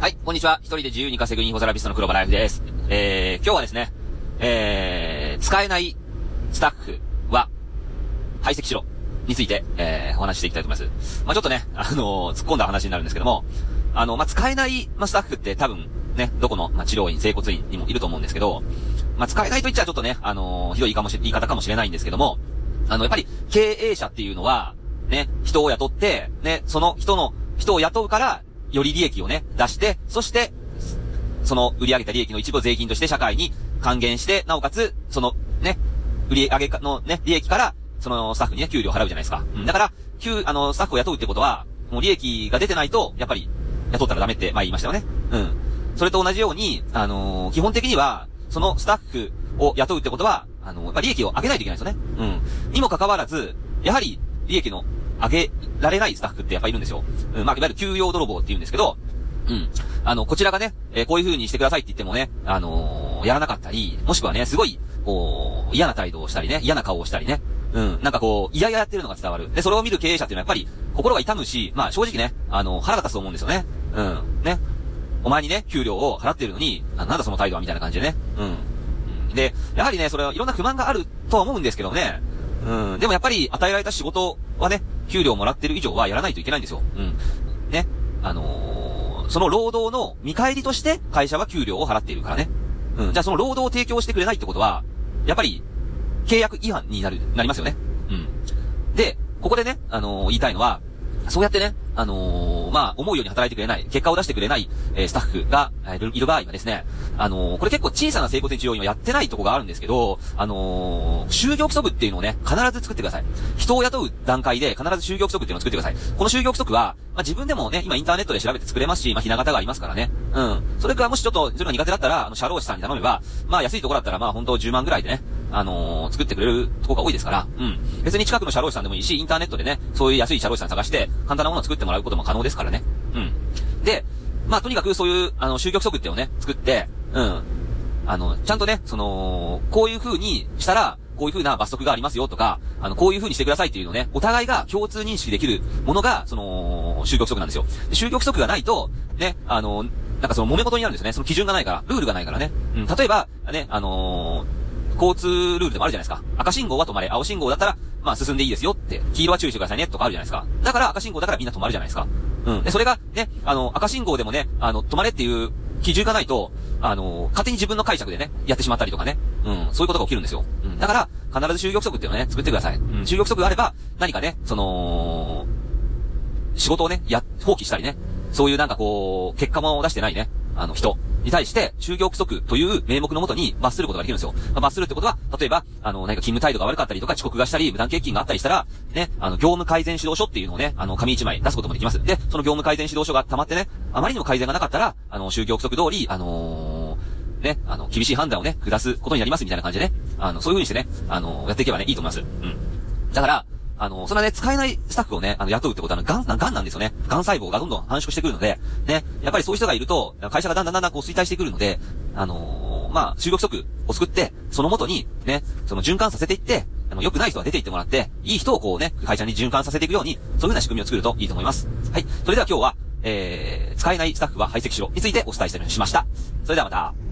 はい、こんにちは。一人で自由に稼ぐインフォセラピストの黒場ライフです。えー、今日はですね、えー、使えないスタッフは排斥しろについて、えー、お話していきたいと思います。まあ、ちょっとね、あのー、突っ込んだ話になるんですけども、あの、まあ、使えない、まあ、スタッフって多分、ね、どこの、まあ、治療院、整骨院にもいると思うんですけど、まあ、使えないと言っちゃちょっとね、あのー、ひどいかもし、言い方かもしれないんですけども、あの、やっぱり、経営者っていうのは、ね、人を雇って、ね、その人の、人を雇うから、より利益をね、出して、そして、その売り上げた利益の一部を税金として社会に還元して、なおかつ、その、ね、売り上げのね、利益から、そのスタッフにね、給料を払うじゃないですか。うん。だから、給、あの、スタッフを雇うってことは、もう利益が出てないと、やっぱり、雇ったらダメって、まあ言いましたよね。うん。それと同じように、あのー、基本的には、そのスタッフを雇うってことは、あのー、やっぱ利益を上げないといけないですよね。うん。にもかかわらず、やはり、利益の上げられないスタッフってやっぱいるんですよ。うん、まあ、いわゆる給与泥棒って言うんですけど、うん。あの、こちらがね、えー、こういう風にしてくださいって言ってもね、あのー、やらなかったり、もしくはね、すごい、こう、嫌な態度をしたりね、嫌な顔をしたりね、うん、なんかこう、嫌々やってるのが伝わる。で、それを見る経営者っていうのはやっぱり、心が痛むし、まあ正直ね、あの、腹が立つと思うんですよね。うん、ね。お前にね、給料を払ってるのに、あなんだその態度はみたいな感じでね。うん。で、やはりね、それはいろんな不満があるとは思うんですけどね。うん。でもやっぱり与えられた仕事はね、給料もらってる以上はやらないといけないんですよ。うん。ね。あのー、その労働の見返りとして会社は給料を払っているからね。うん。じゃあその労働を提供してくれないってことは、やっぱり、契約違反になる、なりますよね。うん。で、ここでね、あのー、言いたいのは、そうやってね、あのー、まあ、思うように働いてくれない、結果を出してくれない、えー、スタッフが、えー、いる場合はですね、あのー、これ結構小さな成功治療院はやってないとこがあるんですけど、あの就業規則っていうのをね、必ず作ってください。人を雇う段階で必ず就業規則っていうのを作ってください。この就業規則は、まあ、自分でもね、今インターネットで調べて作れますし、まあ、ひな形がありますからね。うん。それからもしちょっと、そういうの苦手だったら、あの、社労士さんに頼めば、まあ、安いところだったら、まあ、本当10万ぐらいでね、あのー、作ってくれるとこが多いですから、うん。別に近くの社労士さんでもいいし、インターネットでね、そういう安い社労士さん探して、簡単なものを作ってもらうことも可能ですからね。うん。で、まあ、とにかくそういう、あの、就業規則ってをね、作って、うん。あの、ちゃんとね、その、こういう風にしたら、こういう風な罰則がありますよとか、あの、こういう風にしてくださいっていうのね、お互いが共通認識できるものが、その、就業規則なんですよ。就業規則がないと、ね、あの、なんかその揉め事になるんですよね。その基準がないから、ルールがないからね。うん、例えば、ね、あのー交通ルールでもあるじゃないですか。赤信号は止まれ、青信号だったら、まあ進んでいいですよって、黄色は注意してくださいねとかあるじゃないですか。だから赤信号だからみんな止まるじゃないですか。うん。で、それがね、あの、赤信号でもね、あの、止まれっていう基準がないと、あの、勝手に自分の解釈でね、やってしまったりとかね。うん、そういうことが起きるんですよ。うん。だから、必ず就業規則っていうのをね、作ってください。うん、就業規則があれば、何かね、その、仕事をね、や、放棄したりね、そういうなんかこう、結果も出してないね、あの人に対して、就業規則という名目のもとに罰することができるんですよ。まあ、罰するってことは、例えば、あの、何か勤務態度が悪かったりとか、遅刻がしたり、無断欠勤があったりしたら、ね、あの、業務改善指導書っていうのをね、あの、紙一枚出すこともできます。で、その業務改善指導書が溜まってね、あまりにも改善がなかったら、あの、就業規則通り、あのー、ね、あの、厳しい判断をね、下すことになりますみたいな感じでね、あの、そういう風にしてね、あの、やっていけばね、いいと思います。うん。だから、あの、そんなね、使えないスタッフをね、あの、雇うってことは、ガン、ガンなんですよね。ガン細胞がどんどん繁殖してくるので、ね、やっぱりそういう人がいると、会社がだんだんだんだんこう衰退してくるので、あのー、まあ、就業規則を作って、そのもとに、ね、その循環させていって、あの、良くない人は出て行ってもらって、いい人をこうね、会社に循環させていくように、そういう風な仕組みを作るといいと思います。はい。それでは今日は、えー、使えないスタッフは排斥しろについてお伝えしてしました。それではまた。